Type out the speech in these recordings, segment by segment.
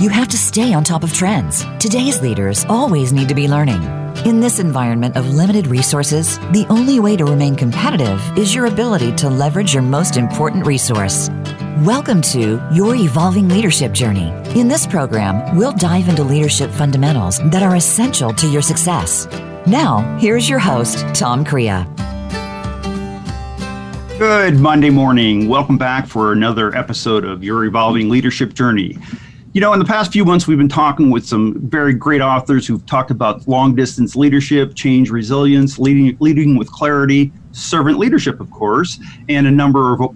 You have to stay on top of trends. Today's leaders always need to be learning. In this environment of limited resources, the only way to remain competitive is your ability to leverage your most important resource. Welcome to Your Evolving Leadership Journey. In this program, we'll dive into leadership fundamentals that are essential to your success. Now, here's your host, Tom Crea. Good Monday morning. Welcome back for another episode of Your Evolving Leadership Journey. You know, in the past few months, we've been talking with some very great authors who've talked about long distance leadership, change resilience, leading, leading with clarity, servant leadership, of course, and a number of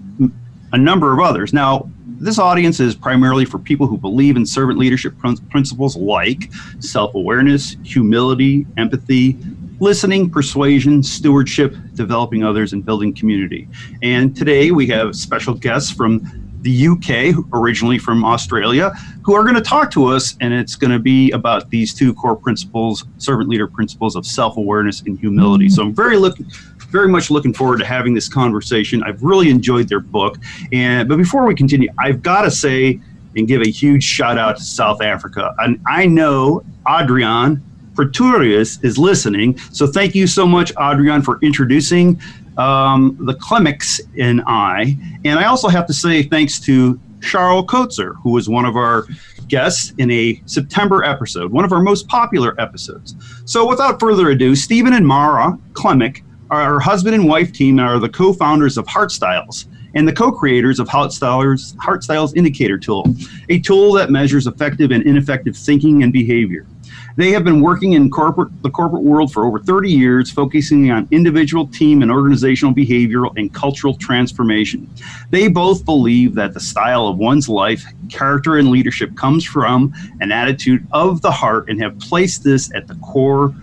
a number of others. Now, this audience is primarily for people who believe in servant leadership principles like self awareness, humility, empathy, listening, persuasion, stewardship, developing others, and building community. And today we have special guests from the UK, originally from Australia, who are going to talk to us, and it's going to be about these two core principles, servant leader principles of self-awareness and humility. So I'm very looking, very much looking forward to having this conversation. I've really enjoyed their book, and but before we continue, I've got to say and give a huge shout out to South Africa. And I know Adrian Pretorius is listening, so thank you so much, Adrian, for introducing um, the Klemichs and I. And I also have to say thanks to Charles Kotzer, who was one of our guests in a September episode, one of our most popular episodes. So without further ado, Stephen and Mara Klemich, our husband and wife team, and are the co-founders of HeartStyles and the co-creators of HeartStyles, HeartStyles Indicator Tool, a tool that measures effective and ineffective thinking and behavior. They have been working in corporate the corporate world for over 30 years, focusing on individual, team, and organizational behavioral and cultural transformation. They both believe that the style of one's life, character, and leadership comes from an attitude of the heart and have placed this at the core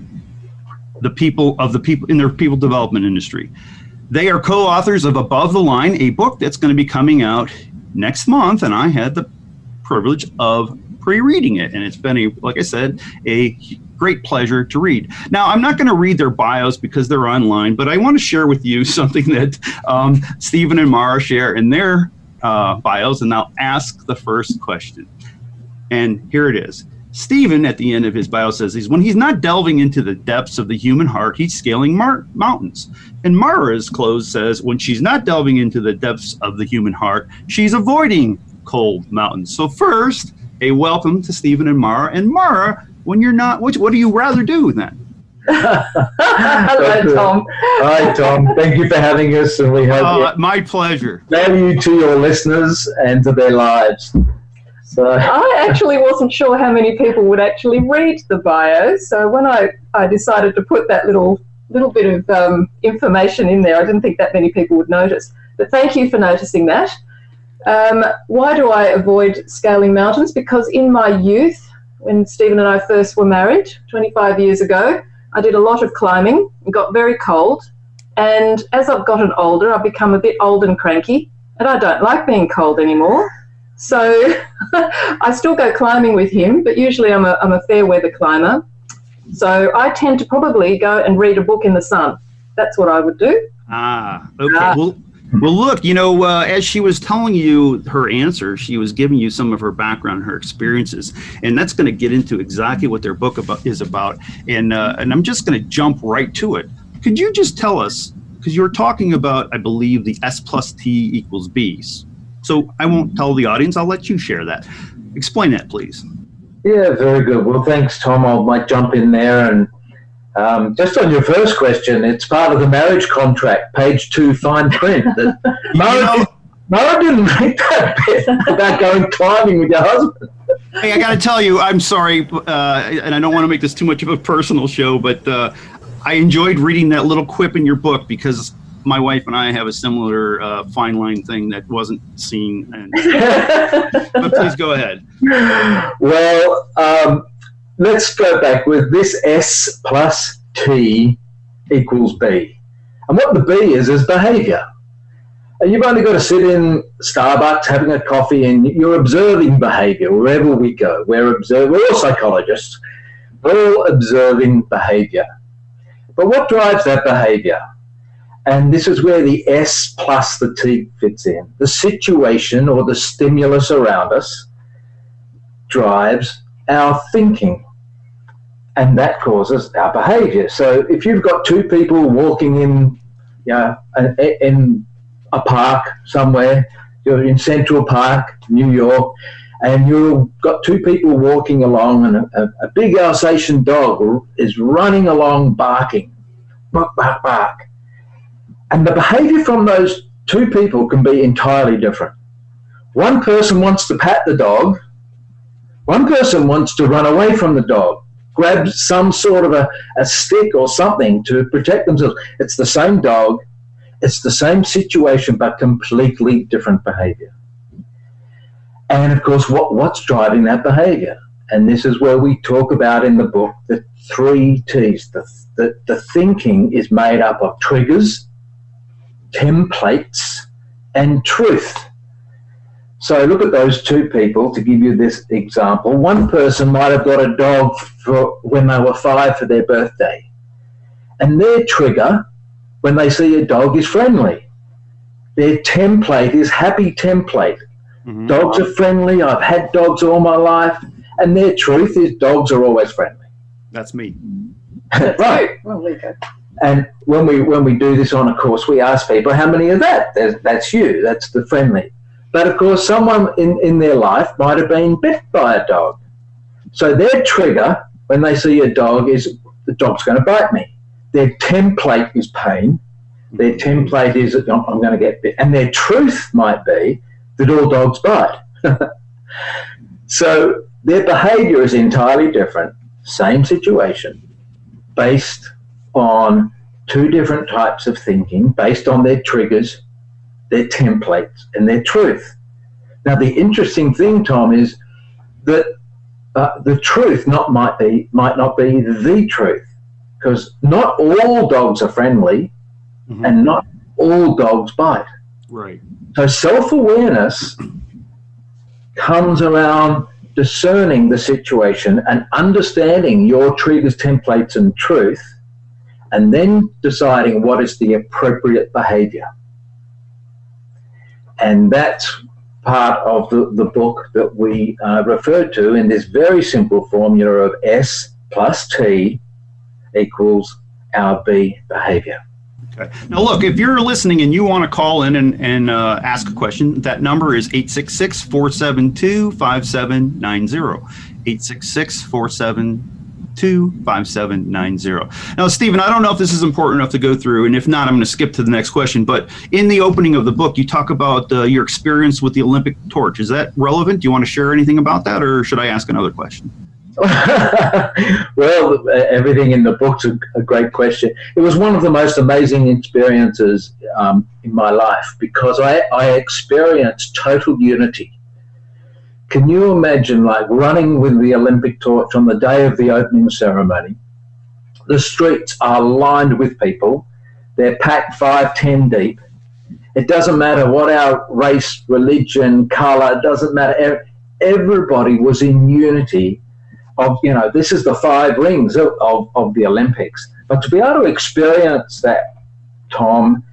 the people of the people in their people development industry. They are co-authors of Above the Line, a book that's going to be coming out next month, and I had the privilege of pre-reading it, and it's been a, like I said, a great pleasure to read. Now, I'm not going to read their bios because they're online, but I want to share with you something that um, Stephen and Mara share in their uh, bios, and I'll ask the first question. And here it is. Stephen, at the end of his bio, says he's when he's not delving into the depths of the human heart, he's scaling mar- mountains. And Mara's close says when she's not delving into the depths of the human heart, she's avoiding cold mountains. So first, a welcome to Stephen and Mara. And Mara, when you're not, what, what do you rather do then? Hello, Tom. Hi, Tom. Thank you for having us, and we hope uh, my pleasure. Value to your listeners and to their lives. So I actually wasn't sure how many people would actually read the bio. So when I, I decided to put that little little bit of um, information in there, I didn't think that many people would notice. But thank you for noticing that. Um, why do I avoid scaling mountains? Because in my youth, when Stephen and I first were married 25 years ago, I did a lot of climbing and got very cold. And as I've gotten older, I've become a bit old and cranky, and I don't like being cold anymore. So I still go climbing with him, but usually I'm a, I'm a fair weather climber. So I tend to probably go and read a book in the sun. That's what I would do. Ah, okay. Uh, well, well, look, you know, uh, as she was telling you her answer, she was giving you some of her background, her experiences, and that's going to get into exactly what their book about, is about. And uh, and I'm just going to jump right to it. Could you just tell us, because you were talking about, I believe, the S plus T equals B. So I won't tell the audience. I'll let you share that. Explain that, please. Yeah, very good. Well, thanks, Tom. I might jump in there and um, just on your first question, it's part of the marriage contract, page two, fine print. That Mara, Mara didn't make that bit about going climbing with your husband. Hey, I got to tell you, I'm sorry, uh, and I don't want to make this too much of a personal show, but uh, I enjoyed reading that little quip in your book because my wife and I have a similar uh, fine line thing that wasn't seen. And, but please go ahead. Well, um, let's go back with this S plus T equals B. And what the B is, is behavior. And you've only got to sit in Starbucks having a coffee and you're observing behavior wherever we go. We're, we're all psychologists. We're all observing behavior. But what drives that behavior? And this is where the S plus the T fits in. The situation or the stimulus around us drives our thinking and that causes our behavior. So if you've got two people walking in, you know, in a park somewhere, you're in Central Park, New York, and you've got two people walking along, and a, a, big Alsatian dog is running along barking, bark, bark, bark. And the behavior from those two people can be entirely different. One person wants to pat the dog, one person wants to run away from the dog grab some sort of a, a stick or something to protect themselves. It's the same dog, it's the same situation, but completely different behavior. And of course, what, what's driving that behavior? And this is where we talk about in the book the three T's. The, the, the thinking is made up of triggers, templates, and truth. So look at those two people to give you this example. One person might have got a dog for when they were five for their birthday. And their trigger when they see a dog is friendly. Their template is happy template. Mm-hmm. Dogs are friendly. I've had dogs all my life. And their truth is dogs are always friendly. That's me. right. Well, there you go. And when we when we do this on a course, we ask people, how many of that? that's you. That's the friendly. But of course, someone in, in their life might have been bit by a dog. So their trigger when they see a dog is the dog's going to bite me. Their template is pain. Their mm-hmm. template is I'm, I'm going to get bit. And their truth might be that all dogs bite. so their behavior is entirely different. Same situation, based on two different types of thinking, based on their triggers, their templates, and their truth. Now, the interesting thing, Tom, is that uh, the truth not might be might not be the truth, because not all dogs are friendly, mm-hmm. and not all dogs bite. Right. So self-awareness comes around discerning the situation and understanding your triggers, templates, and truth, and then deciding what is the appropriate behavior. And that's part of the, the book that we uh, to in this very simple formula of S plus T equals our B behavior. Okay. Now, look, if you're listening and you want to call in and, and uh, ask a question, that number is 866 472 5790. 866 472 25790. Now, Stephen, I don't know if this is important enough to go through, and if not, I'm going to skip to the next question. But in the opening of the book, you talk about uh, your experience with the Olympic torch. Is that relevant? Do you want to share anything about that, or should I ask another question? well, everything in the book's a, a, great question. It was one of the most amazing experiences um, in my life because I, I experienced total unity can you imagine like running with the Olympic torch on the day of the opening ceremony? The streets are lined with people. They're packed five, ten deep. It doesn't matter what our race, religion, color, it doesn't matter. Everybody was in unity of, you know, this is the five rings of, of, of the Olympics. But to be able to experience that, Tom,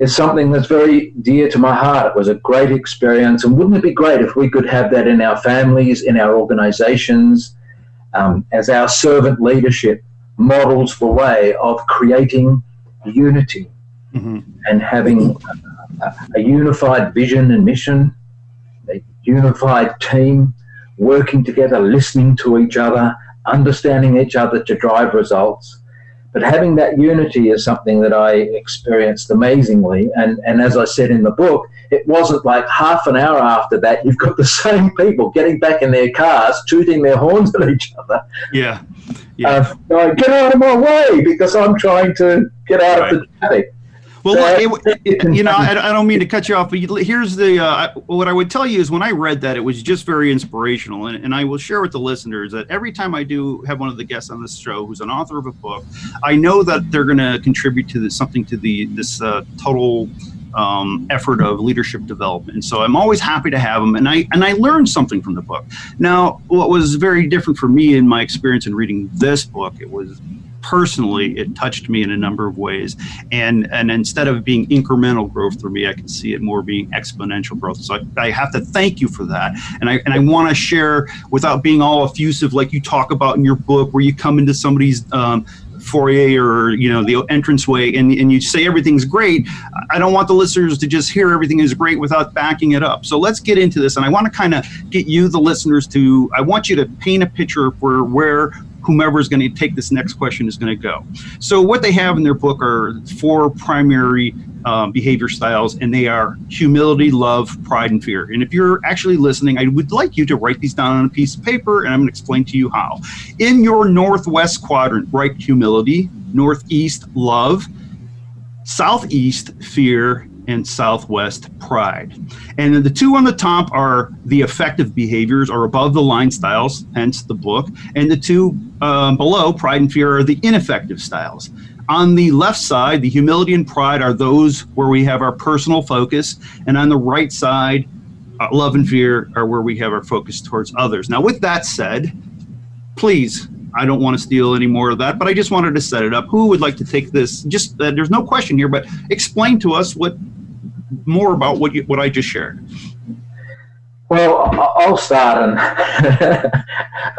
is something that's very dear to my heart. It was a great experience, and wouldn't it be great if we could have that in our families, in our organizations, um, as our servant leadership models the way of creating unity mm-hmm. and having a, a unified vision and mission, a unified team working together, listening to each other, understanding each other to drive results but having that unity is something that I experienced amazingly. And, and as I said in the book, it wasn't like half an hour after that, you've got the same people getting back in their cars, tooting their horns at each other. Yeah. yeah. Uh, get out of my way because I'm trying to get out right. of the traffic. Well, look, it, it, you know, I, I, don't mean to cut you off, but here's the uh, what I would tell you is when I read that, it was just very inspirational, and, and I will share with the listeners that every time I do have one of the guests on this show who's an author of a book, I know that they're going to contribute to this, something to the this uh, total um, effort of leadership development. And so I'm always happy to have them, and I and I learned something from the book. Now, what was very different for me in my experience in reading this book, it was personally, it touched me in a number of ways. And and instead of being incremental growth for me, I can see it more being exponential growth. So I, I have to thank you for that. And I and I want to share without being all effusive, like you talk about in your book, where you come into somebody's um, foyer or you know the entranceway and, and you say everything's great i don't want the listeners to just hear everything is great without backing it up so let's get into this and i want to kind of get you the listeners to i want you to paint a picture for where whomever is going to take this next question is going to go. So, what they have in their book are four primary um, behavior styles, and they are humility, love, pride, and fear. And if you're actually listening, I would like you to write these down on a piece of paper, and I'm going to explain to you how. In your northwest quadrant, write humility, northeast, love, southeast, fear, and Southwest Pride. And the two on the top are the effective behaviors or above the line styles, hence the book. And the two um, below, Pride and Fear, are the ineffective styles. On the left side, the humility and pride are those where we have our personal focus. And on the right side, uh, love and fear are where we have our focus towards others. Now, with that said, please I don't want to steal any more of that, but I just wanted to set it up. Who would like to take this? Just uh, there's no question here, but explain to us what more about what you, what I just shared. Well, I'll start, and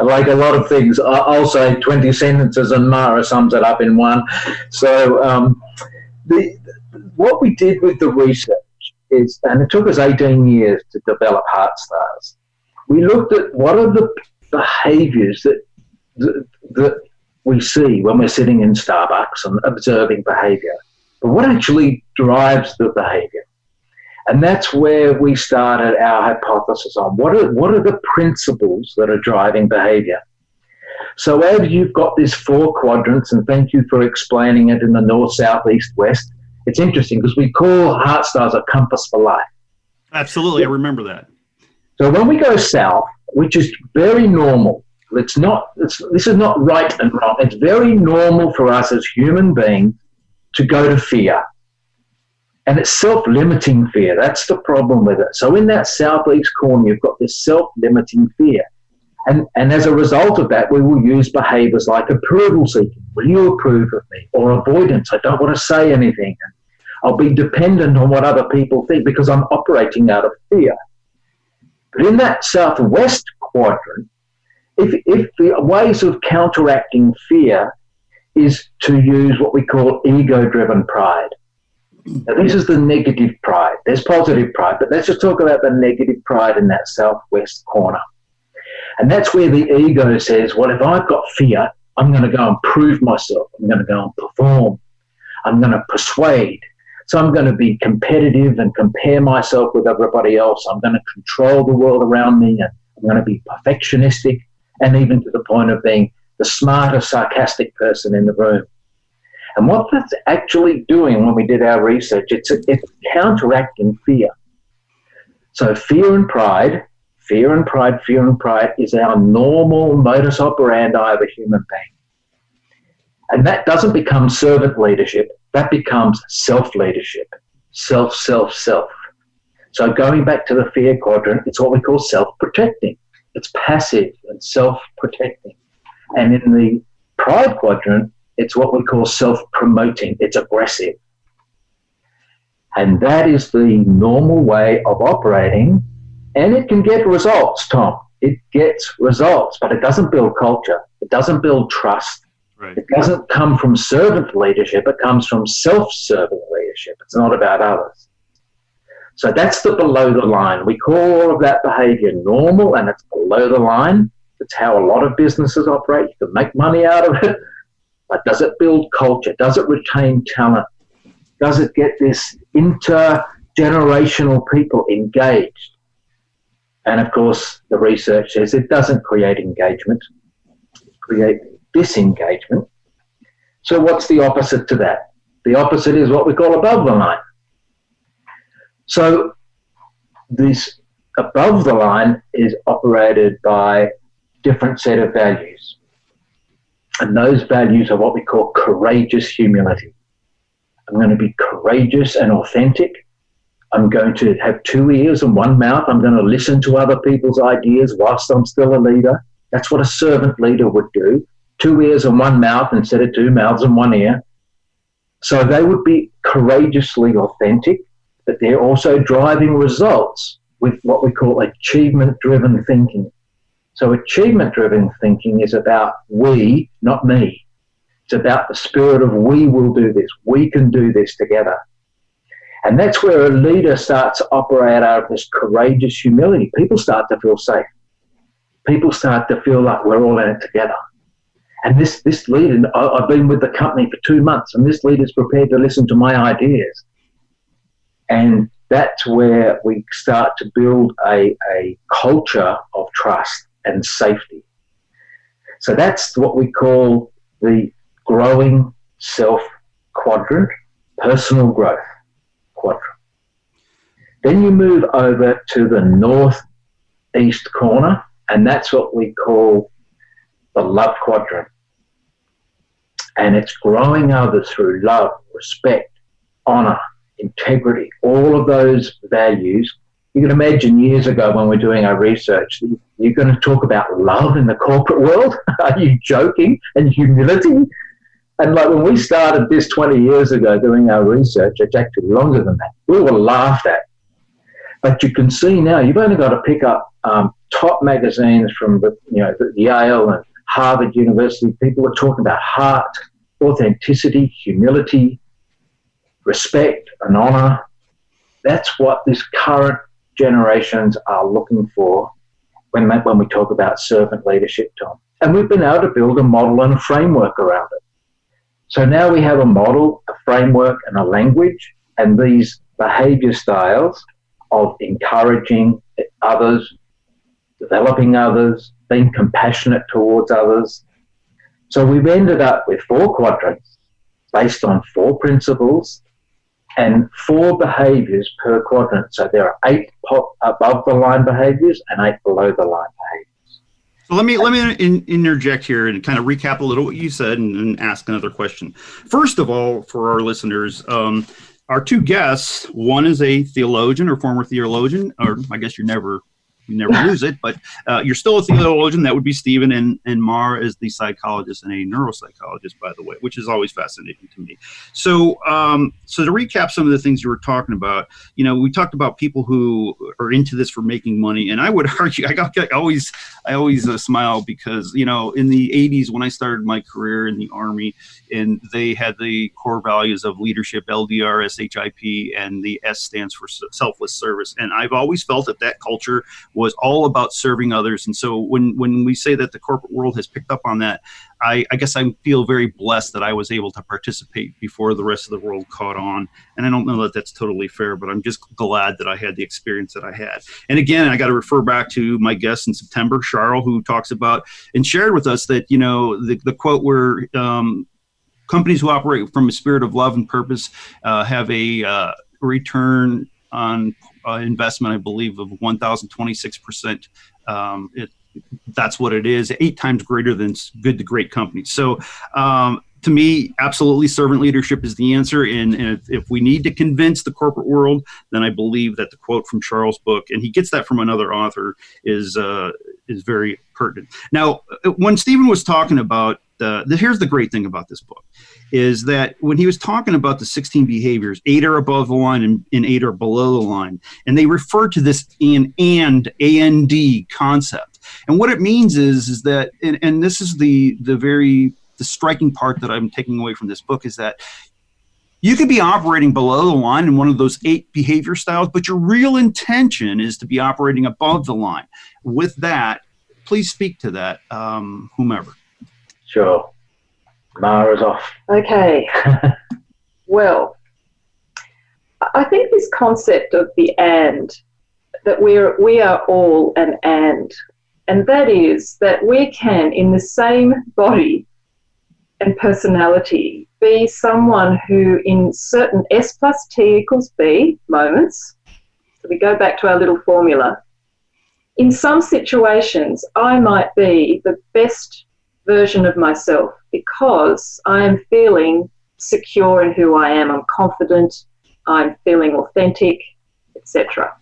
like a lot of things, I'll say 20 sentences, and Mara sums it up in one. So, um, the, what we did with the research is, and it took us 18 years to develop HeartStyles, we looked at what are the behaviors that that, that we see when we're sitting in Starbucks and observing behavior. But what actually drives the behavior? And that's where we started our hypothesis on what are, what are the principles that are driving behavior. So, as you've got these four quadrants, and thank you for explaining it in the north, south, east, west, it's interesting because we call HeartStyles a compass for life. Absolutely, I remember that. So, when we go south, which is very normal, it's not. It's, this is not right and wrong. It's very normal for us as human beings to go to fear, and it's self-limiting fear. That's the problem with it. So in that southeast corner, you've got this self-limiting fear, and and as a result of that, we will use behaviours like approval seeking. Will you approve of me? Or avoidance. I don't want to say anything. I'll be dependent on what other people think because I'm operating out of fear. But in that southwest quadrant, if, if the ways of counteracting fear is to use what we call ego driven pride. Now, this is the negative pride. There's positive pride, but let's just talk about the negative pride in that southwest corner. And that's where the ego says, well, if I've got fear, I'm going to go and prove myself. I'm going to go and perform. I'm going to persuade. So I'm going to be competitive and compare myself with everybody else. I'm going to control the world around me and I'm going to be perfectionistic and even to the point of being the smartest, sarcastic person in the room. And what that's actually doing when we did our research, it's, it's counteracting fear. So fear and pride, fear and pride, fear and pride is our normal modus operandi of a human being. And that doesn't become servant leadership, that becomes self leadership, self, self, self. So going back to the fear quadrant, it's what we call self protecting. It's passive and self protecting. And in the pride quadrant, it's what we call self promoting, it's aggressive. And that is the normal way of operating. And it can get results, Tom. It gets results, but it doesn't build culture. It doesn't build trust. Right. It doesn't come from servant leadership. It comes from self serving leadership. It's not about others. So that's the below the line. We call all of that behavior normal and it's below the line. It's how a lot of businesses operate. You can make money out of it. But does it build culture? Does it retain talent? Does it get this intergenerational people engaged? And of course, the research says it doesn't create engagement, create disengagement. So, what's the opposite to that? The opposite is what we call above the line. So this above the line is operated by different set of values. And those values are what we call courageous humility. I'm going to be courageous and authentic. I'm going to have two ears and one mouth. I'm going to listen to other people's ideas whilst I'm still a leader. That's what a servant leader would do. two ears and one mouth instead of two mouths and one ear. So they would be courageously authentic, but they're also driving results with what we call achievement driven thinking. So, achievement driven thinking is about we, not me. It's about the spirit of we will do this, we can do this together. And that's where a leader starts to operate out of this courageous humility. People start to feel safe. People start to feel like we're all in it together. And this, this leader, I've been with the company for two months, and this leader's prepared to listen to my ideas. And that's where we start to build a, a culture of trust and safety. So that's what we call the growing self quadrant, personal growth quadrant. Then you move over to the northeast corner, and that's what we call the love quadrant. And it's growing others through love, respect, honor, integrity, all of those values. You can imagine years ago when we're doing our research, you're going to talk about love in the corporate world. Are you joking? And humility? And like when we started this 20 years ago doing our research, it's actually longer than that. We were laughed at. But you can see now, you've only got to pick up um, top magazines from the, you know, the Yale and Harvard University. People are talking about heart, authenticity, humility, respect, and honor. That's what this current generations are looking for when, when we talk about servant leadership, Tom. And we've been able to build a model and a framework around it. So now we have a model, a framework, and a language, and these behavior styles of encouraging others, developing others, being compassionate towards others. So we've ended up with four quadrants based on four principles and four behaviors per quadrant. So there are eight above the line behaviors and eight below the line behaviors. So let me let me in, interject here and kind of recap a little what you said and, and ask another question. First of all, for our listeners, um, our two guests, one is a theologian or former theologian, or I guess you're never you never lose it. But uh, you're still a theologian. That would be Stephen, and and Mar is the psychologist and a neuropsychologist, by the way, which is always fascinating to me. So, um, so to recap some of the things you were talking about, you know, we talked about people who are into this for making money, and I would argue, I, got, I always, I always uh, smile because you know, in the '80s when I started my career in the army, and they had the core values of leadership, LDR, SHIP, and the S stands for selfless service, and I've always felt that that culture was all about serving others. And so when when we say that the corporate world has picked up on that, I, I, guess I feel very blessed that I was able to participate before the rest of the world caught on. And I don't know that that's totally fair, but I'm just glad that I had the experience that I had. And again, I got to refer back to my guest in September, Charles, who talks about and shared with us that, you know, the, the quote where um, companies who operate from a spirit of love and purpose uh, have a uh, return on uh, investment, I believe, of 1,026%. Um, it, that's what it is, eight times greater than good to great companies. So, um, to me, absolutely servant leadership is the answer. And, and if, if, we need to convince the corporate world, then I believe that the quote from Charles' book, and he gets that from another author, is uh, is very pertinent. Now, when Stephen was talking about the, the here's the great thing about this book is that when he was talking about the 16 behaviors, eight are above the line and, and eight are below the line. And they refer to this in and and concept. And what it means is, is that, and, and this is the the very the striking part that I'm taking away from this book is that you could be operating below the line in one of those eight behavior styles, but your real intention is to be operating above the line. With that, please speak to that, um, whomever. Sure. Mara's off. Okay. well, I think this concept of the and, that we're, we are all an and, and that is that we can, in the same body and personality, be someone who, in certain S plus T equals B moments, so we go back to our little formula, in some situations, I might be the best version of myself because I am feeling secure in who I am. I'm confident. I'm feeling authentic, etc.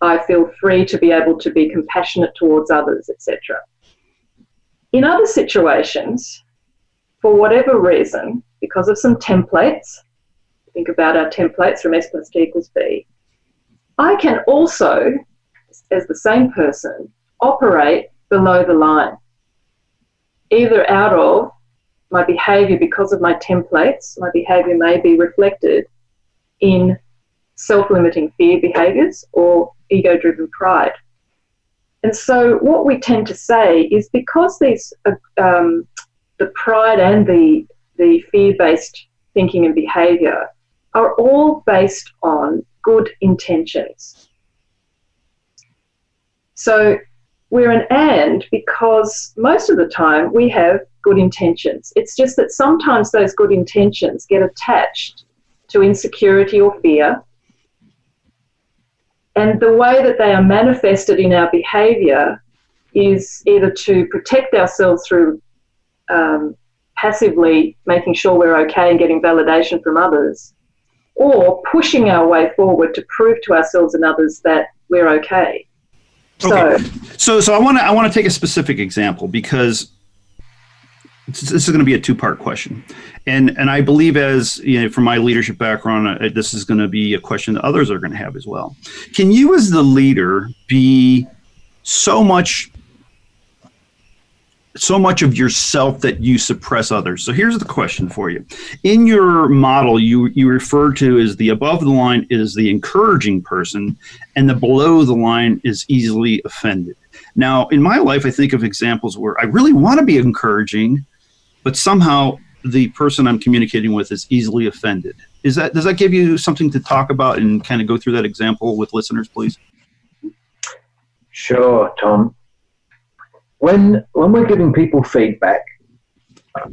I feel free to be able to be compassionate towards others, etc. In other situations, for whatever reason, because of some templates, think about our templates from S plus T equals B, I can also, as the same person, operate below the line, either out of my behavior because of my templates, my behavior may be reflected in self limiting fear behaviors or ego driven pride. And so, what we tend to say is because these, uh, um, the pride and the, the fear based thinking and behavior are all based on good intentions. So, we're an and because most of the time we have good intentions. It's just that sometimes those good intentions get attached to insecurity or fear. And the way that they are manifested in our behavior is either to protect ourselves through um, passively making sure we're okay and getting validation from others, or pushing our way forward to prove to ourselves and others that we're okay. Okay. So, so, I want to I want to take a specific example because this is going to be a two part question, and and I believe as you know from my leadership background, uh, this is going to be a question that others are going to have as well. Can you, as the leader, be so much so much of yourself that you suppress others. So here's the question for you. In your model, you you refer to as the above the line is the encouraging person, and the below the line is easily offended. Now, in my life, I think of examples where I really want to be encouraging, but somehow the person I'm communicating with is easily offended. Is that does that give you something to talk about and kind of go through that example with listeners, please? Sure, Tom when when we're giving people feedback,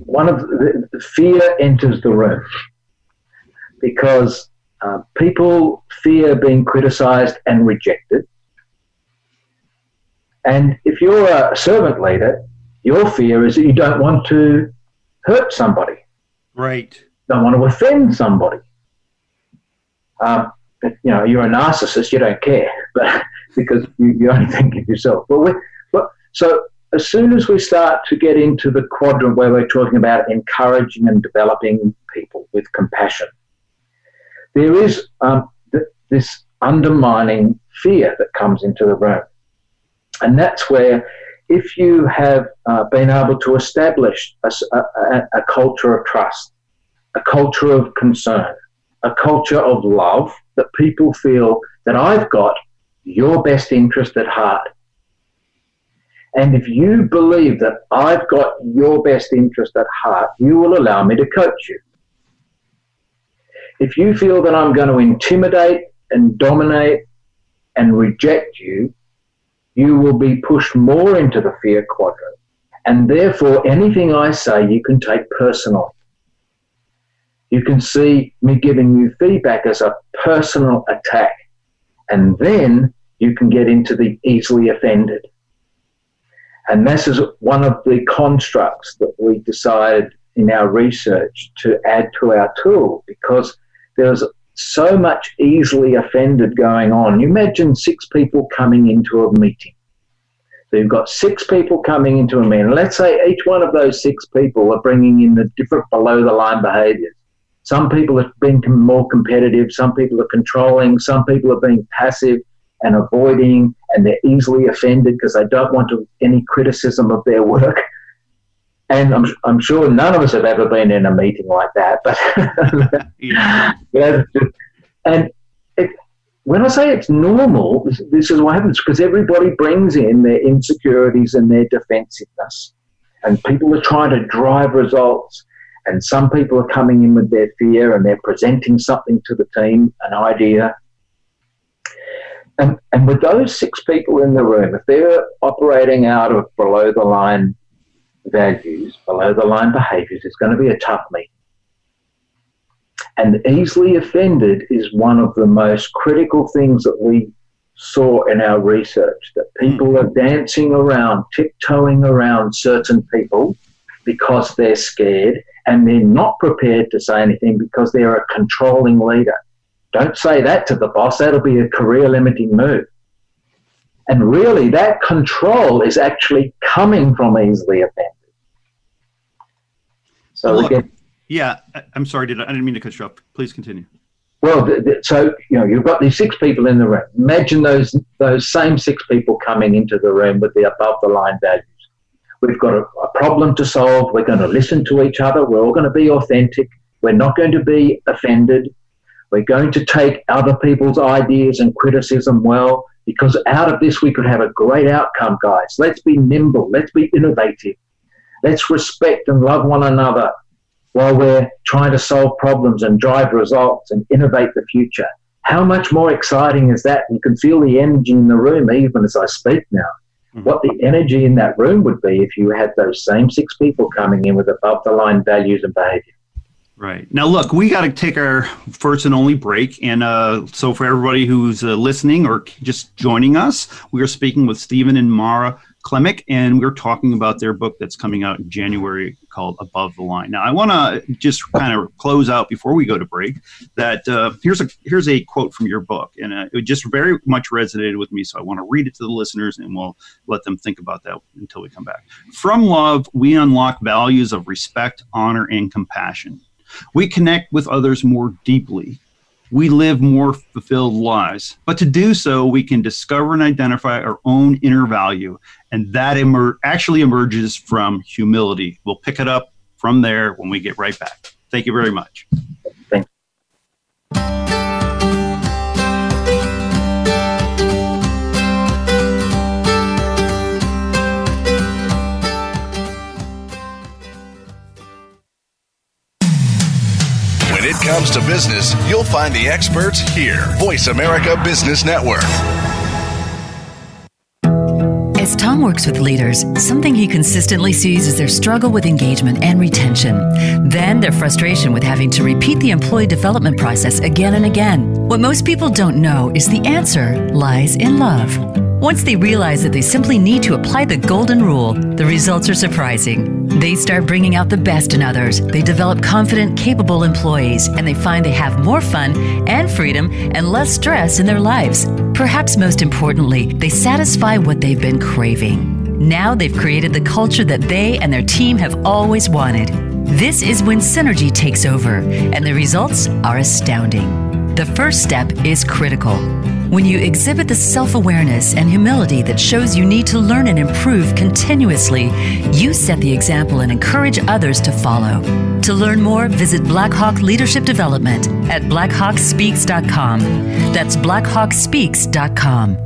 one of the, the fear enters the room because uh, people fear being criticized and rejected. And if you're a servant leader, your fear is that you don't want to hurt somebody. Right. Don't want to offend somebody. Um, you know, you're a narcissist, you don't care, but because you, you only think of yourself. Well, we, well, so as soon as we start to get into the quadrant where we're talking about encouraging and developing people with compassion, there is um, th- this undermining fear that comes into the room. And that's where, if you have uh, been able to establish a, a, a culture of trust, a culture of concern, a culture of love, that people feel that I've got your best interest at heart and if you believe that I've got your best interest at heart, you will allow me to coach you. If you feel that I'm going to intimidate and dominate and reject you, you will be pushed more into the fear quadrant. And therefore, anything I say, you can take personal. You can see me giving you feedback as a personal attack. And then you can get into the easily offended. And this is one of the constructs that we decided in our research to add to our tool because there's so much easily offended going on. You imagine six people coming into a meeting. So you've got six people coming into a meeting. Let's say each one of those six people are bringing in the different below the line behaviors. Some people are being more competitive, some people are controlling, some people are being passive, and avoiding, and they're easily offended because they don't want to, any criticism of their work. And I'm, I'm sure none of us have ever been in a meeting like that, but yeah. and it, when I say it's normal, this, this is what happens because everybody brings in their insecurities and their defensiveness, and people are trying to drive results. And some people are coming in with their fear and they're presenting something to the team, an idea, and, and with those six people in the room, if they're operating out of below the line values, below the line behaviors, it's going to be a tough meeting. And easily offended is one of the most critical things that we saw in our research that people are dancing around, tiptoeing around certain people because they're scared and they're not prepared to say anything because they're a controlling leader. Don't say that to the boss. That'll be a career limiting move. And really, that control is actually coming from easily offended. So again, yeah, I'm sorry, did I, I didn't mean to cut you off. Please continue. Well, th- th- so you know you've got these six people in the room. Imagine those those same six people coming into the room with the above the line values. We've got a, a problem to solve. We're going to listen to each other. We're all going to be authentic. We're not going to be offended. We're going to take other people's ideas and criticism well, because out of this we could have a great outcome, guys. Let's be nimble. Let's be innovative. Let's respect and love one another while we're trying to solve problems and drive results and innovate the future. How much more exciting is that? You can feel the energy in the room even as I speak now. Mm-hmm. What the energy in that room would be if you had those same six people coming in with above the line values and behavior. Right. Now, look, we got to take our first and only break. And uh, so, for everybody who's uh, listening or just joining us, we are speaking with Stephen and Mara Klemich, and we're talking about their book that's coming out in January called Above the Line. Now, I want to just kind of close out before we go to break. That uh, here's a here's a quote from your book, and uh, it just very much resonated with me. So I want to read it to the listeners, and we'll let them think about that until we come back. From love, we unlock values of respect, honor, and compassion. We connect with others more deeply we live more fulfilled lives. But to do so, we can discover and identify our own inner value, and that emer- actually emerges from humility. We'll pick it up from there when we get right back. Thank you very much. it comes to business, you'll find the experts here. Voice America Business Network. As Tom works with leaders, something he consistently sees is their struggle with engagement and retention. Then their frustration with having to repeat the employee development process again and again. What most people don't know is the answer lies in love. Once they realize that they simply need to apply the golden rule, the results are surprising. They start bringing out the best in others. They develop confident, capable employees, and they find they have more fun and freedom and less stress in their lives. Perhaps most importantly, they satisfy what they've been craving. Now they've created the culture that they and their team have always wanted. This is when synergy takes over, and the results are astounding. The first step is critical. When you exhibit the self awareness and humility that shows you need to learn and improve continuously, you set the example and encourage others to follow. To learn more, visit Blackhawk Leadership Development at blackhawkspeaks.com. That's blackhawkspeaks.com.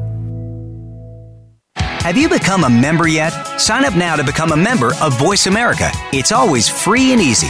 Have you become a member yet? Sign up now to become a member of Voice America. It's always free and easy.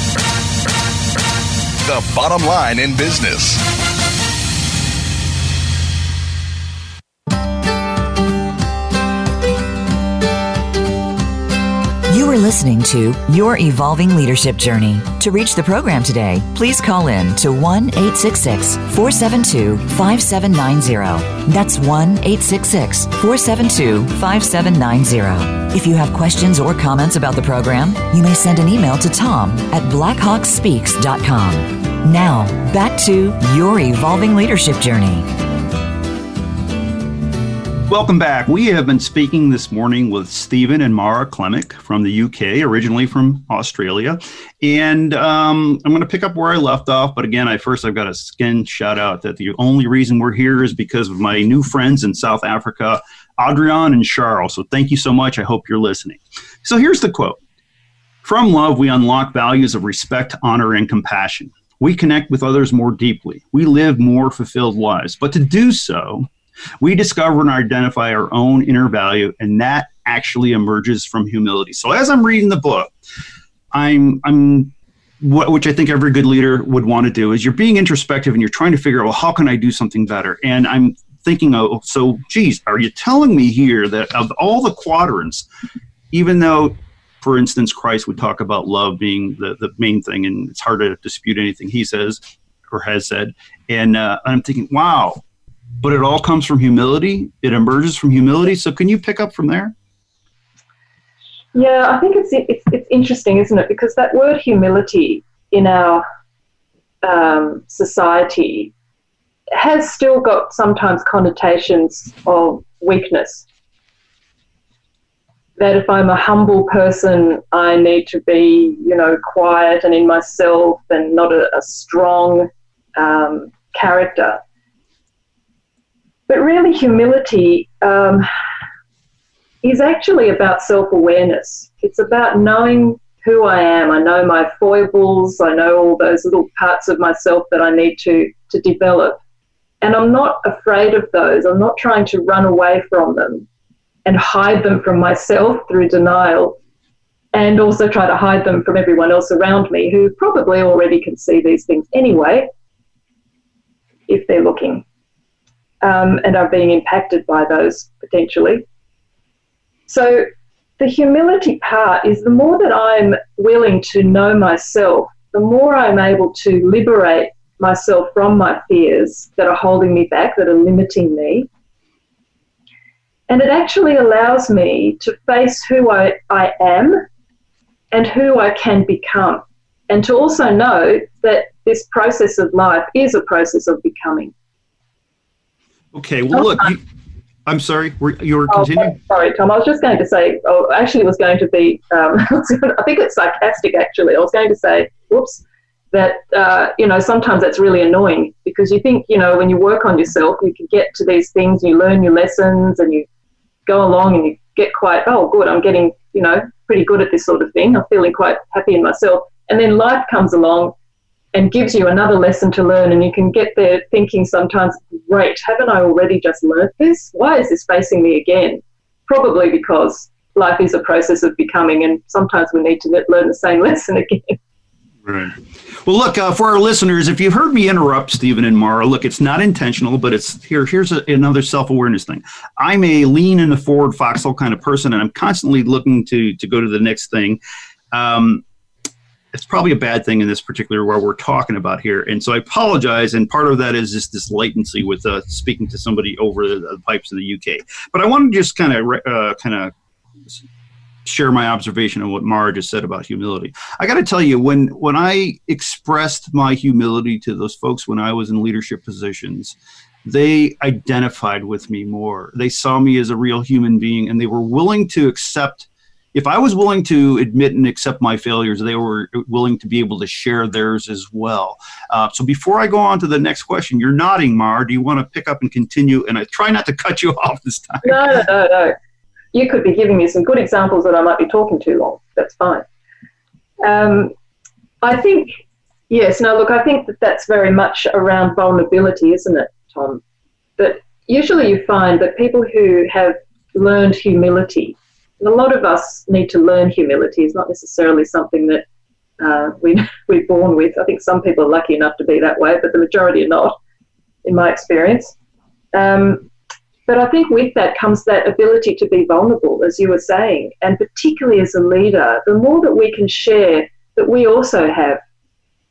The bottom line in business. You are listening to Your Evolving Leadership Journey. To reach the program today, please call in to 1 866 472 5790. That's 1 866 472 5790. If you have questions or comments about the program, you may send an email to tom at blackhawkspeaks.com. Now, back to your evolving leadership journey. Welcome back. We have been speaking this morning with Stephen and Mara Klemich from the UK, originally from Australia. And um, I'm going to pick up where I left off. But again, I first I've got a skin shout out that the only reason we're here is because of my new friends in South Africa Adrian and Charles. So thank you so much. I hope you're listening. So here's the quote From love, we unlock values of respect, honor, and compassion. We connect with others more deeply. We live more fulfilled lives. But to do so, we discover and identify our own inner value, and that actually emerges from humility. So as I'm reading the book, I'm I'm what, which I think every good leader would want to do is you're being introspective and you're trying to figure out well how can I do something better and I'm thinking, oh, so geez, are you telling me here that of all the quadrants, even though, for instance, Christ would talk about love being the, the main thing, and it's hard to dispute anything he says or has said. And uh, I'm thinking, wow, but it all comes from humility. It emerges from humility. So can you pick up from there? Yeah, I think it's, it's, it's interesting, isn't it? Because that word humility in our um, society has still got sometimes connotations of weakness. That if I'm a humble person, I need to be, you know, quiet and in myself and not a, a strong um, character. But really, humility um, is actually about self awareness. It's about knowing who I am. I know my foibles. I know all those little parts of myself that I need to, to develop. And I'm not afraid of those. I'm not trying to run away from them and hide them from myself through denial and also try to hide them from everyone else around me who probably already can see these things anyway if they're looking um, and are being impacted by those potentially. So the humility part is the more that I'm willing to know myself, the more I'm able to liberate myself from my fears that are holding me back, that are limiting me. And it actually allows me to face who I, I am and who I can become. And to also know that this process of life is a process of becoming. Okay, well, look, you, I'm sorry, were, you were continuing? oh, continuing? sorry, Tom. I was just going to say, oh, actually, it was going to be, um, I think it's sarcastic, actually. I was going to say, whoops, that, uh, you know, sometimes that's really annoying because you think, you know, when you work on yourself, you can get to these things, you learn your lessons, and you go along and you get quite, oh, good, I'm getting, you know, pretty good at this sort of thing. I'm feeling quite happy in myself. And then life comes along and gives you another lesson to learn. And you can get there thinking sometimes, great, haven't I already just learnt this? Why is this facing me again? Probably because life is a process of becoming, and sometimes we need to learn the same lesson again. Right. Well, look uh, for our listeners. If you've heard me interrupt Stephen and Mara, look, it's not intentional, but it's here. Here's a, another self-awareness thing. I'm a lean in the forward foxhole kind of person, and I'm constantly looking to to go to the next thing. Um, it's probably a bad thing in this particular where we're talking about here. And so I apologize. And part of that is just this latency with uh, speaking to somebody over the, the, pipes in the UK. But I want to just kind of uh, kind of share my observation on what Mara just said about humility. I got to tell you, when when I expressed my humility to those folks when I was in leadership positions, they identified with me more. They saw me as a real human being, and they were willing to accept if I was willing to admit and accept my failures, they were willing to be able to share theirs as well. Uh, so before I go on to the next question, you're nodding, Mar. Do you want to pick up and continue? And I try not to cut you off this time. No, no, no, no. You could be giving me some good examples that I might be talking too long. That's fine. Um, I think, yes, no, look, I think that that's very much around vulnerability, isn't it, Tom? That usually you find that people who have learned humility and a lot of us need to learn humility. It's not necessarily something that uh, we, we're born with. I think some people are lucky enough to be that way, but the majority are not, in my experience. Um, but I think with that comes that ability to be vulnerable, as you were saying, and particularly as a leader, the more that we can share that we also have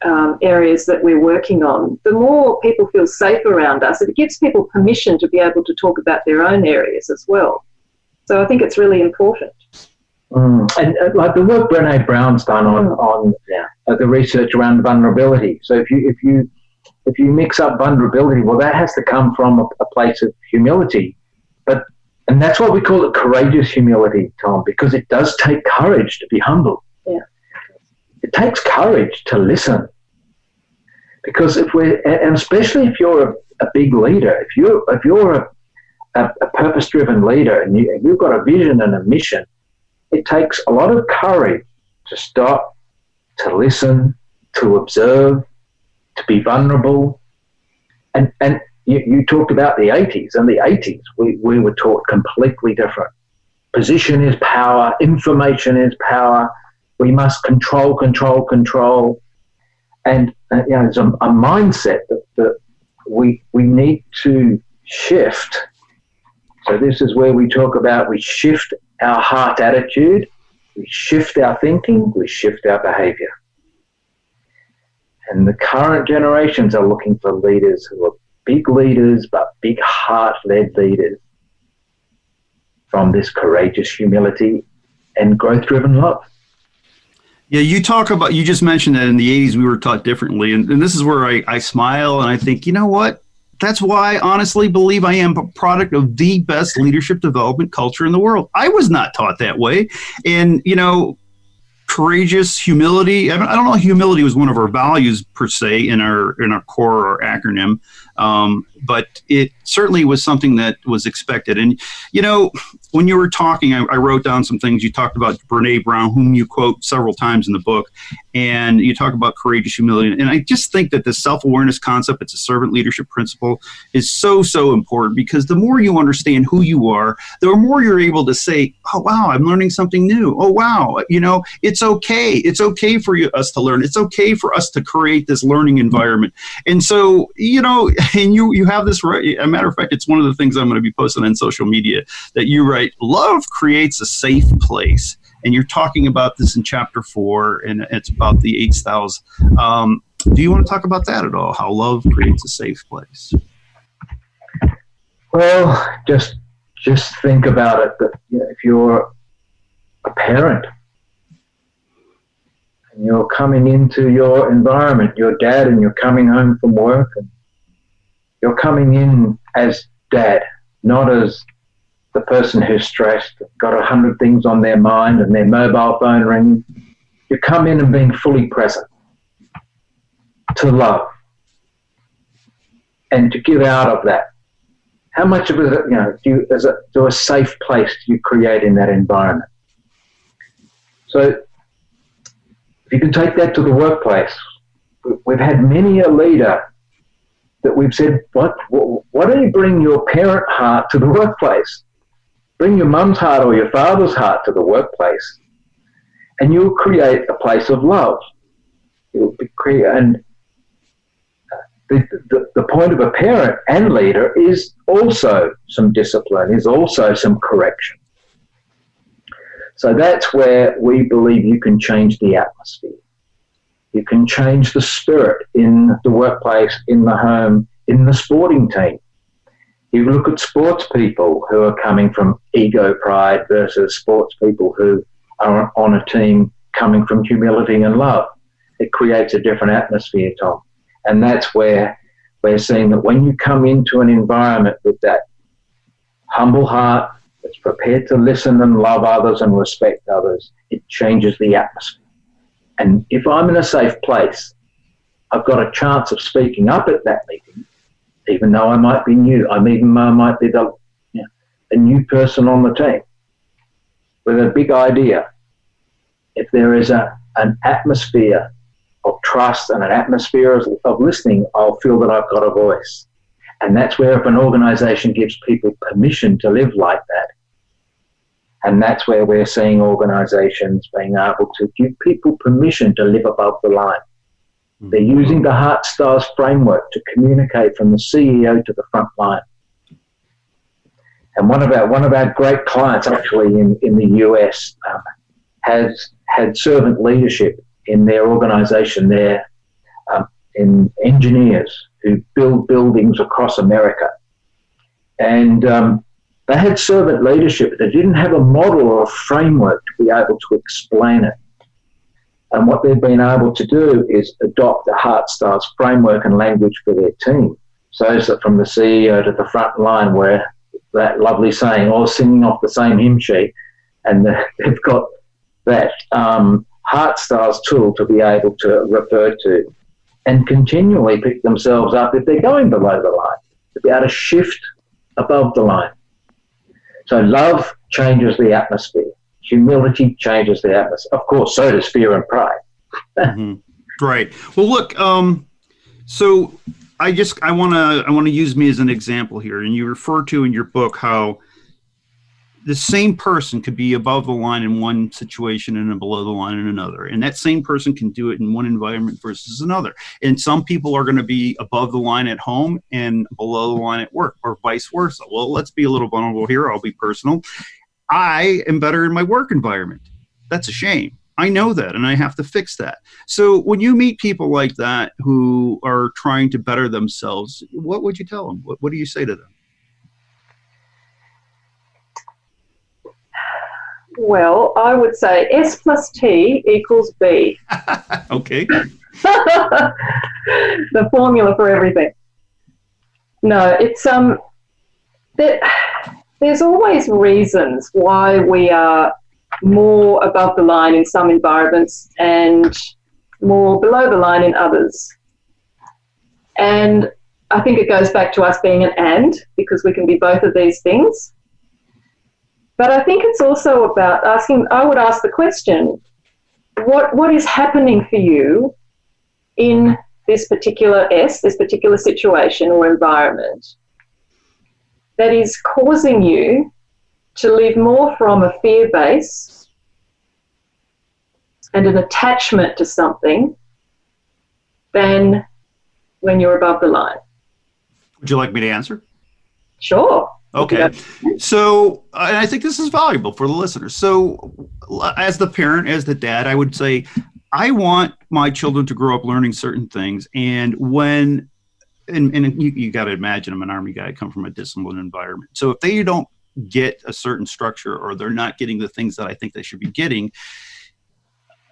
um, areas that we're working on, the more people feel safe around us. It gives people permission to be able to talk about their own areas as well. So I think it's really important. Mm. And uh, like the work Brene Brown's done on mm. on yeah. uh, the research around vulnerability. So if you if you if you mix up vulnerability, well, that has to come from a, a place of humility. But and that's why we call it courageous humility, Tom, because it does take courage to be humble. Yeah. It takes courage to listen. Because if we're, and especially if you're a, a big leader, if you if you're a a, a purpose driven leader and you, you've got a vision and a mission, it takes a lot of courage to stop, to listen, to observe, to be vulnerable. And, and you, you talked about the 80s. and the 80s, we, we were taught completely different. Position is power, information is power. We must control, control, control. And uh, you know, there's a, a mindset that, that we, we need to shift. So, this is where we talk about we shift our heart attitude, we shift our thinking, we shift our behavior. And the current generations are looking for leaders who are big leaders, but big heart led leaders from this courageous humility and growth driven love. Yeah, you talk about, you just mentioned that in the 80s we were taught differently. And, and this is where I, I smile and I think, you know what? That's why I honestly believe I am a product of the best leadership development culture in the world. I was not taught that way. And, you know, courageous humility. I don't know. Humility was one of our values per se in our in our core or acronym, um, but it certainly was something that was expected. And you know, when you were talking, I, I, wrote down some things. You talked about Brene Brown, whom you quote several times in the book, and you talk about courageous humility. And I just think that the self awareness concept, it's a servant leadership principle, is so so important because the more you understand who you are, the more you're able to say, "Oh wow, I'm learning something new." Oh wow, you know, it's okay. It's okay for you, us to learn. It's okay for us to create this learning environment. And so, you know, and you you have this right. A matter of fact, it's one of the things I'm going to be posting on social media that you write. Love creates a safe place, and you're talking about this in chapter four, and it's about the eight styles. Um, do you want to talk about that at all? How love creates a safe place? Well, just just think about it. That you know, if you're a parent and you're coming into your environment, your dad, and you're coming home from work, and you're coming in as dad, not as the person who's stressed, got a hundred things on their mind, and their mobile phone ringing. You come in and being fully present to love and to give out of that. How much of it, you know, do you, as a, do a safe place do you create in that environment? So if you can take that to the workplace, we've had many a leader that we've said, what, why don't you bring your parent heart to the workplace? Bring your mum's heart or your father's heart to the workplace, and you'll create a place of love. You'll create, and uh, the, the, the point of a parent and leader is also some discipline, is also some correction. So that's where we believe you can change the atmosphere. You can change the spirit in the workplace, in the home, in the sporting team. You look at sports people who are coming from ego pride versus sports people who are on a team coming from humility and love. It creates a different atmosphere, Tom. And that's where we're seeing that when you come into an environment with that humble heart, that's prepared to listen and love others and respect others, it changes the atmosphere. And if I'm in a safe place, I've got a chance of speaking up at that meeting, even though I might be new. I'm even I might be the, you know, a new person on the team with a big idea. If there is a, an atmosphere of trust and an atmosphere of, of listening, I'll feel that I've got a voice. And that's where if an organization gives people permission to live like that, and that's where we're seeing organizations being able to give people permission to live above the line. They're using the HeartStyles framework to communicate from the CEO to the front line. And one of our one of our great clients, actually in, in the US, um, has had servant leadership in their organisation. There, um, in engineers who build buildings across America, and um, they had servant leadership, they didn't have a model or a framework to be able to explain it. And what they've been able to do is adopt the HeartStyles framework and language for their team. So that from the CEO to the front line, where that lovely saying, all singing off the same hymn sheet, and they've got that um, HeartStyles tool to be able to refer to and continually pick themselves up if they're going below the line, to be able to shift above the line. So love changes the atmosphere. Humility changes the atmosphere. Of course, so does fear and pride. mm-hmm. Right. Well, look. Um, so I just I want to I want to use me as an example here, and you refer to in your book how the same person could be above the line in one situation and below the line in another. And that same person can do it in one environment versus another. And some people are going to be above the line at home and below the line at work, or vice versa. Well, let's be a little vulnerable here. I'll be personal. I am better in my work environment. That's a shame. I know that and I have to fix that. So when you meet people like that who are trying to better themselves, what would you tell them? What, what do you say to them? Well, I would say S plus T equals B. okay. the formula for everything. No, it's um, there, there's always reasons why we are more above the line in some environments and more below the line in others. And I think it goes back to us being an and because we can be both of these things. But I think it's also about asking, I would ask the question what, what is happening for you in this particular S, this particular situation or environment that is causing you to live more from a fear base and an attachment to something than when you're above the line. Would you like me to answer? Sure. Okay. So, and I think this is valuable for the listeners. So, as the parent, as the dad, I would say, I want my children to grow up learning certain things. And when, and, and you, you got to imagine I'm an army guy, I come from a disciplined environment. So, if they don't get a certain structure or they're not getting the things that I think they should be getting,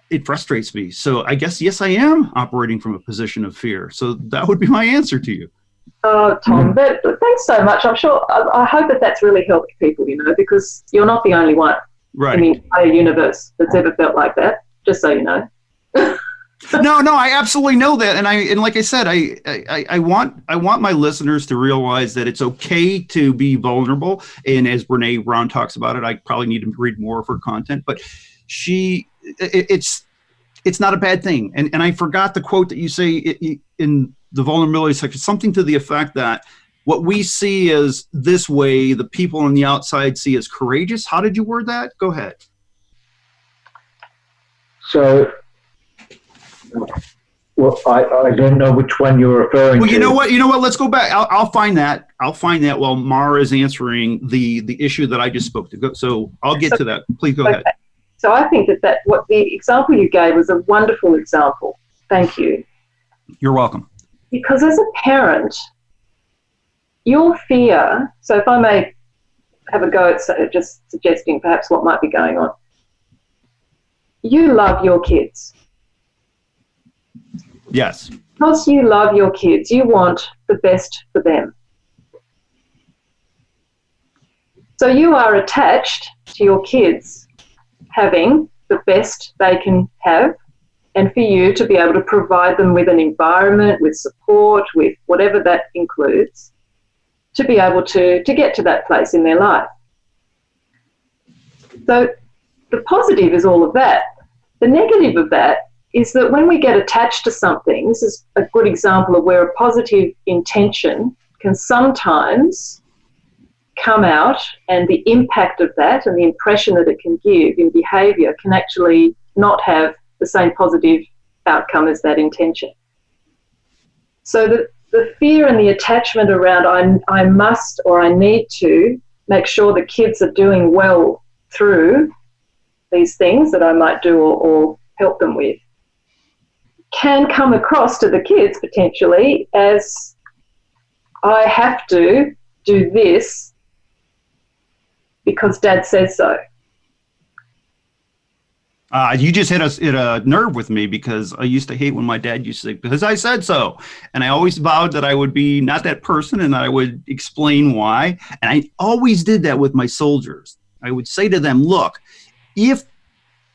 it frustrates me. So, I guess, yes, I am operating from a position of fear. So, that would be my answer to you. Oh, Tom, mm-hmm. but thanks so much. I'm sure, I, I, hope that that's really helped people, you know, because you're not the only one right. in the entire universe that's ever felt like that, just so you know. no, no, I absolutely know that, and I and like I said, I, I I want I want my listeners to realize that it's okay to be vulnerable. And as Brene Brown talks about it, I probably need to read more of her content, but she it, it's it's not a bad thing. And and I forgot the quote that you say in the vulnerability section, something to the effect that what we see is this way, the people on the outside see as courageous. How did you word that? Go ahead. So, well, I, I don't know which one you're referring well, to. you know what? You know what? Let's go back. I'll, I'll find that. I'll find that while Mara is answering the the issue that I just spoke to. So I'll get to that. Please go okay. ahead. So I think that that what the example you gave was a wonderful example. Thank you. You're welcome. Because as a parent, your fear, so if I may have a go at just suggesting perhaps what might be going on, you love your kids. Yes. Because you love your kids, you want the best for them. So you are attached to your kids having the best they can have and for you to be able to provide them with an environment, with support, with whatever that includes, to be able to, to get to that place in their life. So the positive is all of that. The negative of that is that when we get attached to something, this is a good example of where a positive intention can sometimes come out and the impact of that and the impression that it can give in behavior can actually not have the same positive outcome as that intention. So the, the fear and the attachment around I, I must or I need to make sure the kids are doing well through these things that I might do or, or help them with can come across to the kids potentially as I have to do this because dad says so. Uh, you just hit a, hit a nerve with me because I used to hate when my dad used to say, because I said so. And I always vowed that I would be not that person and that I would explain why. And I always did that with my soldiers. I would say to them, look, if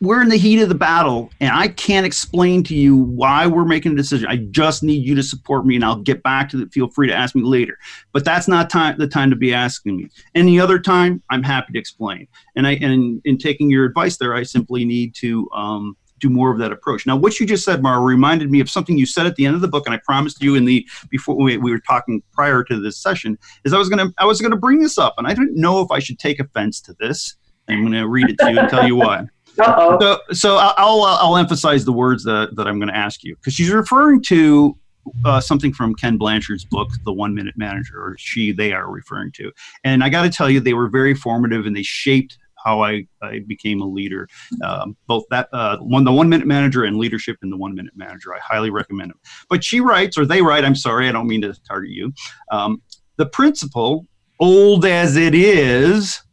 we're in the heat of the battle and I can't explain to you why we're making a decision. I just need you to support me and I'll get back to it. Feel free to ask me later. But that's not time the time to be asking me. Any other time, I'm happy to explain. And I and in taking your advice there, I simply need to um, do more of that approach. Now, what you just said, Mara, reminded me of something you said at the end of the book, and I promised you in the before we, we were talking prior to this session, is I was gonna I was gonna bring this up, and I didn't know if I should take offense to this. I'm gonna read it to you and tell you why. So, so I'll I'll emphasize the words that, that I'm going to ask you because she's referring to uh, something from Ken Blanchard's book, The One Minute Manager, or she, they are referring to. And I got to tell you, they were very formative and they shaped how I, I became a leader. Um, both that uh, one, the One Minute Manager, and leadership in the One Minute Manager. I highly recommend them. But she writes, or they write. I'm sorry, I don't mean to target you. Um, the principle, old as it is.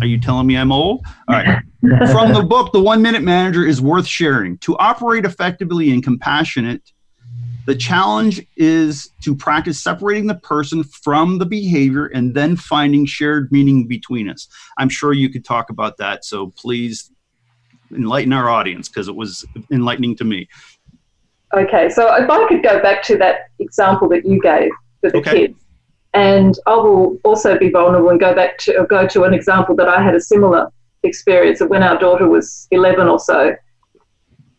Are you telling me I'm old? All right. From the book, The One Minute Manager is worth sharing. To operate effectively and compassionate the challenge is to practice separating the person from the behavior and then finding shared meaning between us. I'm sure you could talk about that. So please enlighten our audience because it was enlightening to me. Okay, so if I could go back to that example that you gave for the Okay. kids, and I will also be vulnerable and go back to go to an example that I had a similar experience of when our daughter was 11 or so.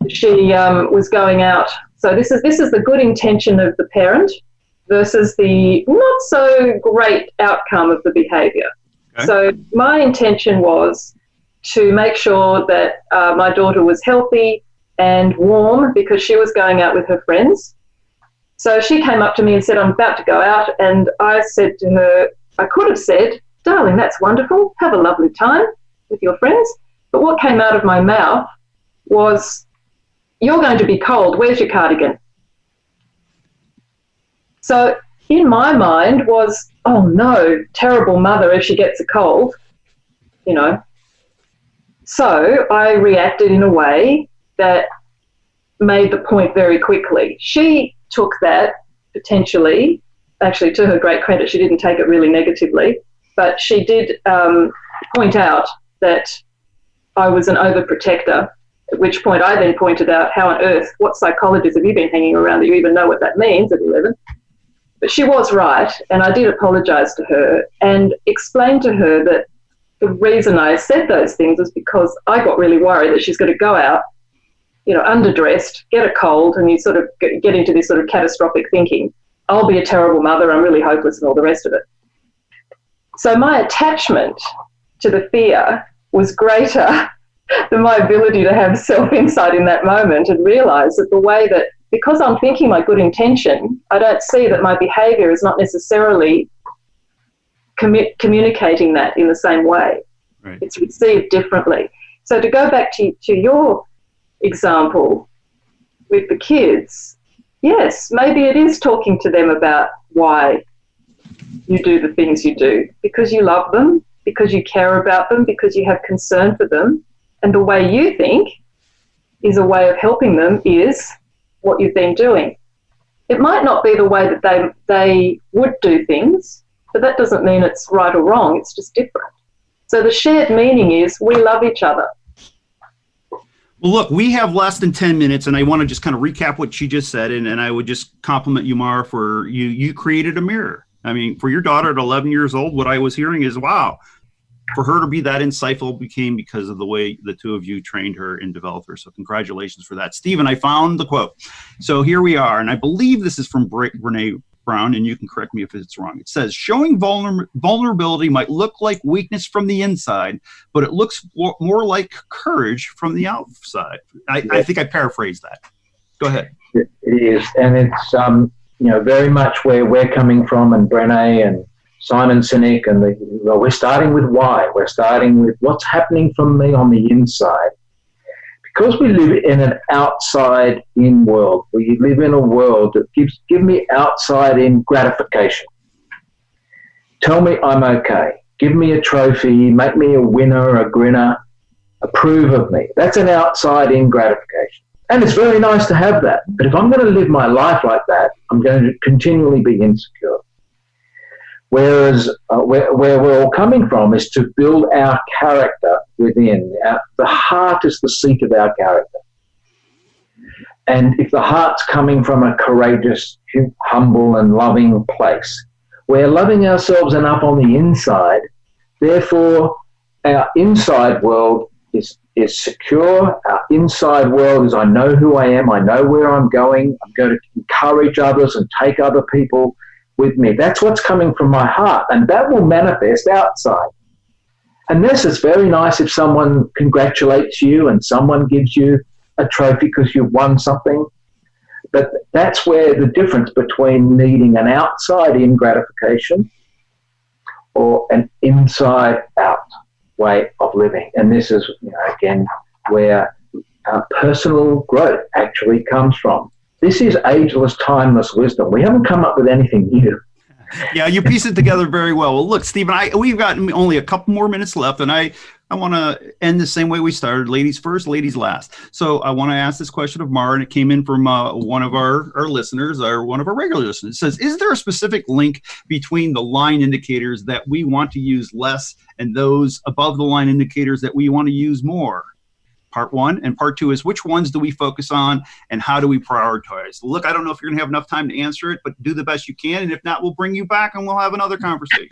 She um, was going out. So this is this is the good intention of the parent versus the not so great outcome of the behaviour. Okay. So my intention was to make sure that uh, my daughter was healthy and warm because she was going out with her friends. So she came up to me and said, I'm about to go out. And I said to her, I could have said, Darling, that's wonderful. Have a lovely time with your friends. But what came out of my mouth was, You're going to be cold. Where's your cardigan? So in my mind was, Oh no, terrible mother if she gets a cold, you know. So I reacted in a way that made the point very quickly. She took that potentially, actually, to her great credit, she didn't take it really negatively, but she did um, point out that I was an overprotector. At which point I then pointed out how on earth, what psychologists have you been hanging around that you even know what that means at 11? But she was right, and I did apologise to her and explained to her that the reason I said those things was because I got really worried that she's going to go out you know, underdressed, get a cold, and you sort of get into this sort of catastrophic thinking. I'll be a terrible mother. I'm really hopeless, and all the rest of it. So my attachment to the fear was greater than my ability to have self insight in that moment and realize that the way that because I'm thinking my good intention, I don't see that my behavior is not necessarily commu- communicating that in the same way. Right. It's received differently. So to go back to, to your example with the kids, yes, maybe it is talking to them about why you do the things you do because you love them, because you care about them, because you have concern for them. And the way you think is a way of helping them is what you've been doing. It might not be the way that they, they would do things, but that doesn't mean it's right or wrong, it's just different. So the shared meaning is we love each other. Well, look, we have less than 10 minutes, and I want to just kind of recap what she just said. And, and I would just compliment you, Mara, for you. You created a mirror. I mean, for your daughter at 11 years old, what I was hearing is, wow, for her to be that insightful became because of the way the two of you trained her and developed her. So, congratulations for that. Stephen, I found the quote. So, here we are. And I believe this is from Bre- Brene Brown, and you can correct me if it's wrong. It says, showing vulner- vulnerability might look like weakness from the inside, but it looks more, like courage from the outside. I, I think I paraphrased that. Go ahead. It it is, and it's um, you know very much where we're coming from, and Brené and Simon Sinek, and the, well, we're starting with why. We're starting with what's happening from me on the inside. Because we live in an outside in world, we live in a world that gives give me outside in gratification. Tell me I'm okay. Give me a trophy. Make me a winner, a grinner. Approve of me. That's an outside in gratification. And it's very nice to have that. But if I'm going to live my life like that, I'm going to continually be insecure. Whereas uh, where, where we're all coming from is to build our character within. Our, the heart is the seat of our character. And if the heart's coming from a courageous, humble, and loving place, we're loving ourselves enough on the inside, therefore, our inside world is, is secure. Our inside world is I know who I am, I know where I'm going, I'm going to encourage others and take other people with me. That's what's coming from my heart, and that will manifest outside. And this is very nice if someone congratulates you and someone gives you a trophy because you've won something. But that's where the difference between needing an outside in gratification or an inside out way of living. And this is, you know, again, where uh, personal growth actually comes from. This is ageless, timeless wisdom. We haven't come up with anything new yeah, you piece it together very well. Well, look, Stephen, I we've got only a couple more minutes left, and I I want to end the same way we started: ladies first, ladies last. So I want to ask this question of Mar, and it came in from uh, one of our our listeners, or one of our regular listeners. It says, "Is there a specific link between the line indicators that we want to use less and those above the line indicators that we want to use more?" Part one. And part two is which ones do we focus on and how do we prioritize? Look, I don't know if you're going to have enough time to answer it, but do the best you can. And if not, we'll bring you back and we'll have another conversation.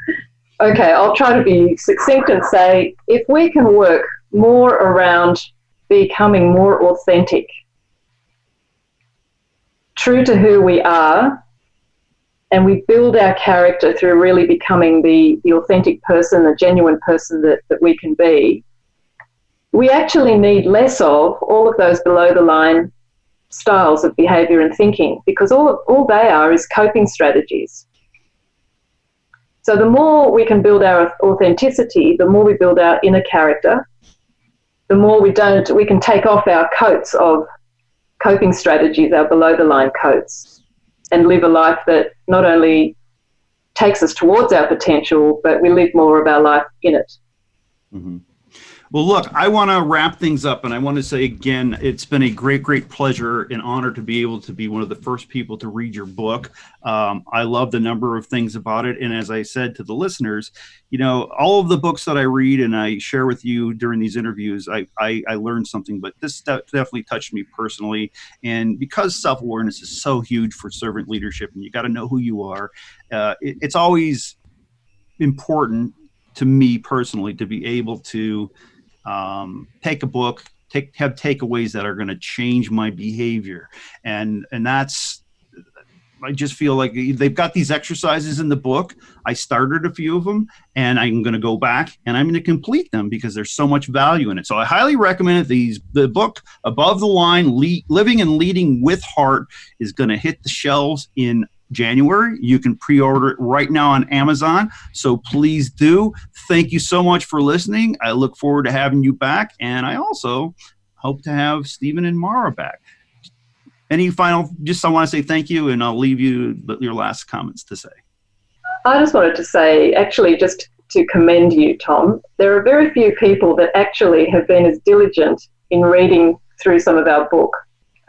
okay, I'll try to be succinct and say if we can work more around becoming more authentic, true to who we are, and we build our character through really becoming the, the authentic person, the genuine person that, that we can be, we actually need less of all of those below the line styles of behavior and thinking because all, all they are is coping strategies. So the more we can build our authenticity, the more we build our inner character, the more we don't we can take off our coats of coping strategies, our below the line coats, and live a life that not only takes us towards our potential, but we live more of our life in it. Mm-hmm. Well, look, I want to wrap things up, and I want to say again, it's been a great, great pleasure and honor to be able to be one of the first people to read your book. Um, I love the number of things about it, and as I said to the listeners, you know, all of the books that I read and I share with you during these interviews, I I, I learned something, but this definitely touched me personally, and because self awareness is so huge for servant leadership, and you got to know who you are, uh, it, it's always important to me personally to be able to um, take a book, take have takeaways that are going to change my behavior, and and that's I just feel like they've got these exercises in the book. I started a few of them and I'm going to go back and I'm going to complete them because there's so much value in it. So I highly recommend it. These the book Above the Line Le- Living and Leading with Heart is going to hit the shelves in January. You can pre order it right now on Amazon. So please do. Thank you so much for listening. I look forward to having you back. And I also hope to have Stephen and Mara back. Any final, just I want to say thank you, and I'll leave you your last comments to say. I just wanted to say, actually, just to commend you, Tom. There are very few people that actually have been as diligent in reading through some of our book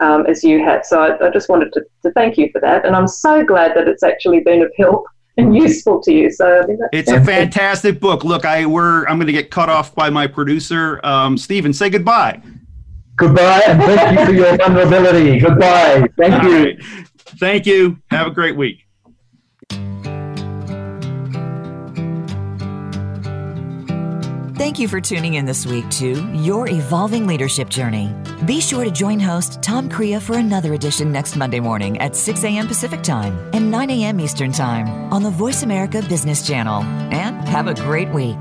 um, as you had. So I, I just wanted to, to, thank you for that. And I'm so glad that it's actually been of help and useful to you. So I it's a fantastic book. Look, I we're I'm going to get cut off by my producer, um, Stephen. Say goodbye. Goodbye, and thank you for your vulnerability. Goodbye. Thank All you. Right. Thank you. Have a great week. Thank you for tuning in this week to Your Evolving Leadership Journey. Be sure to join host Tom Crea for another edition next Monday morning at 6 a.m. Pacific Time and 9 a.m. Eastern Time on the Voice America Business Channel. And have a great week.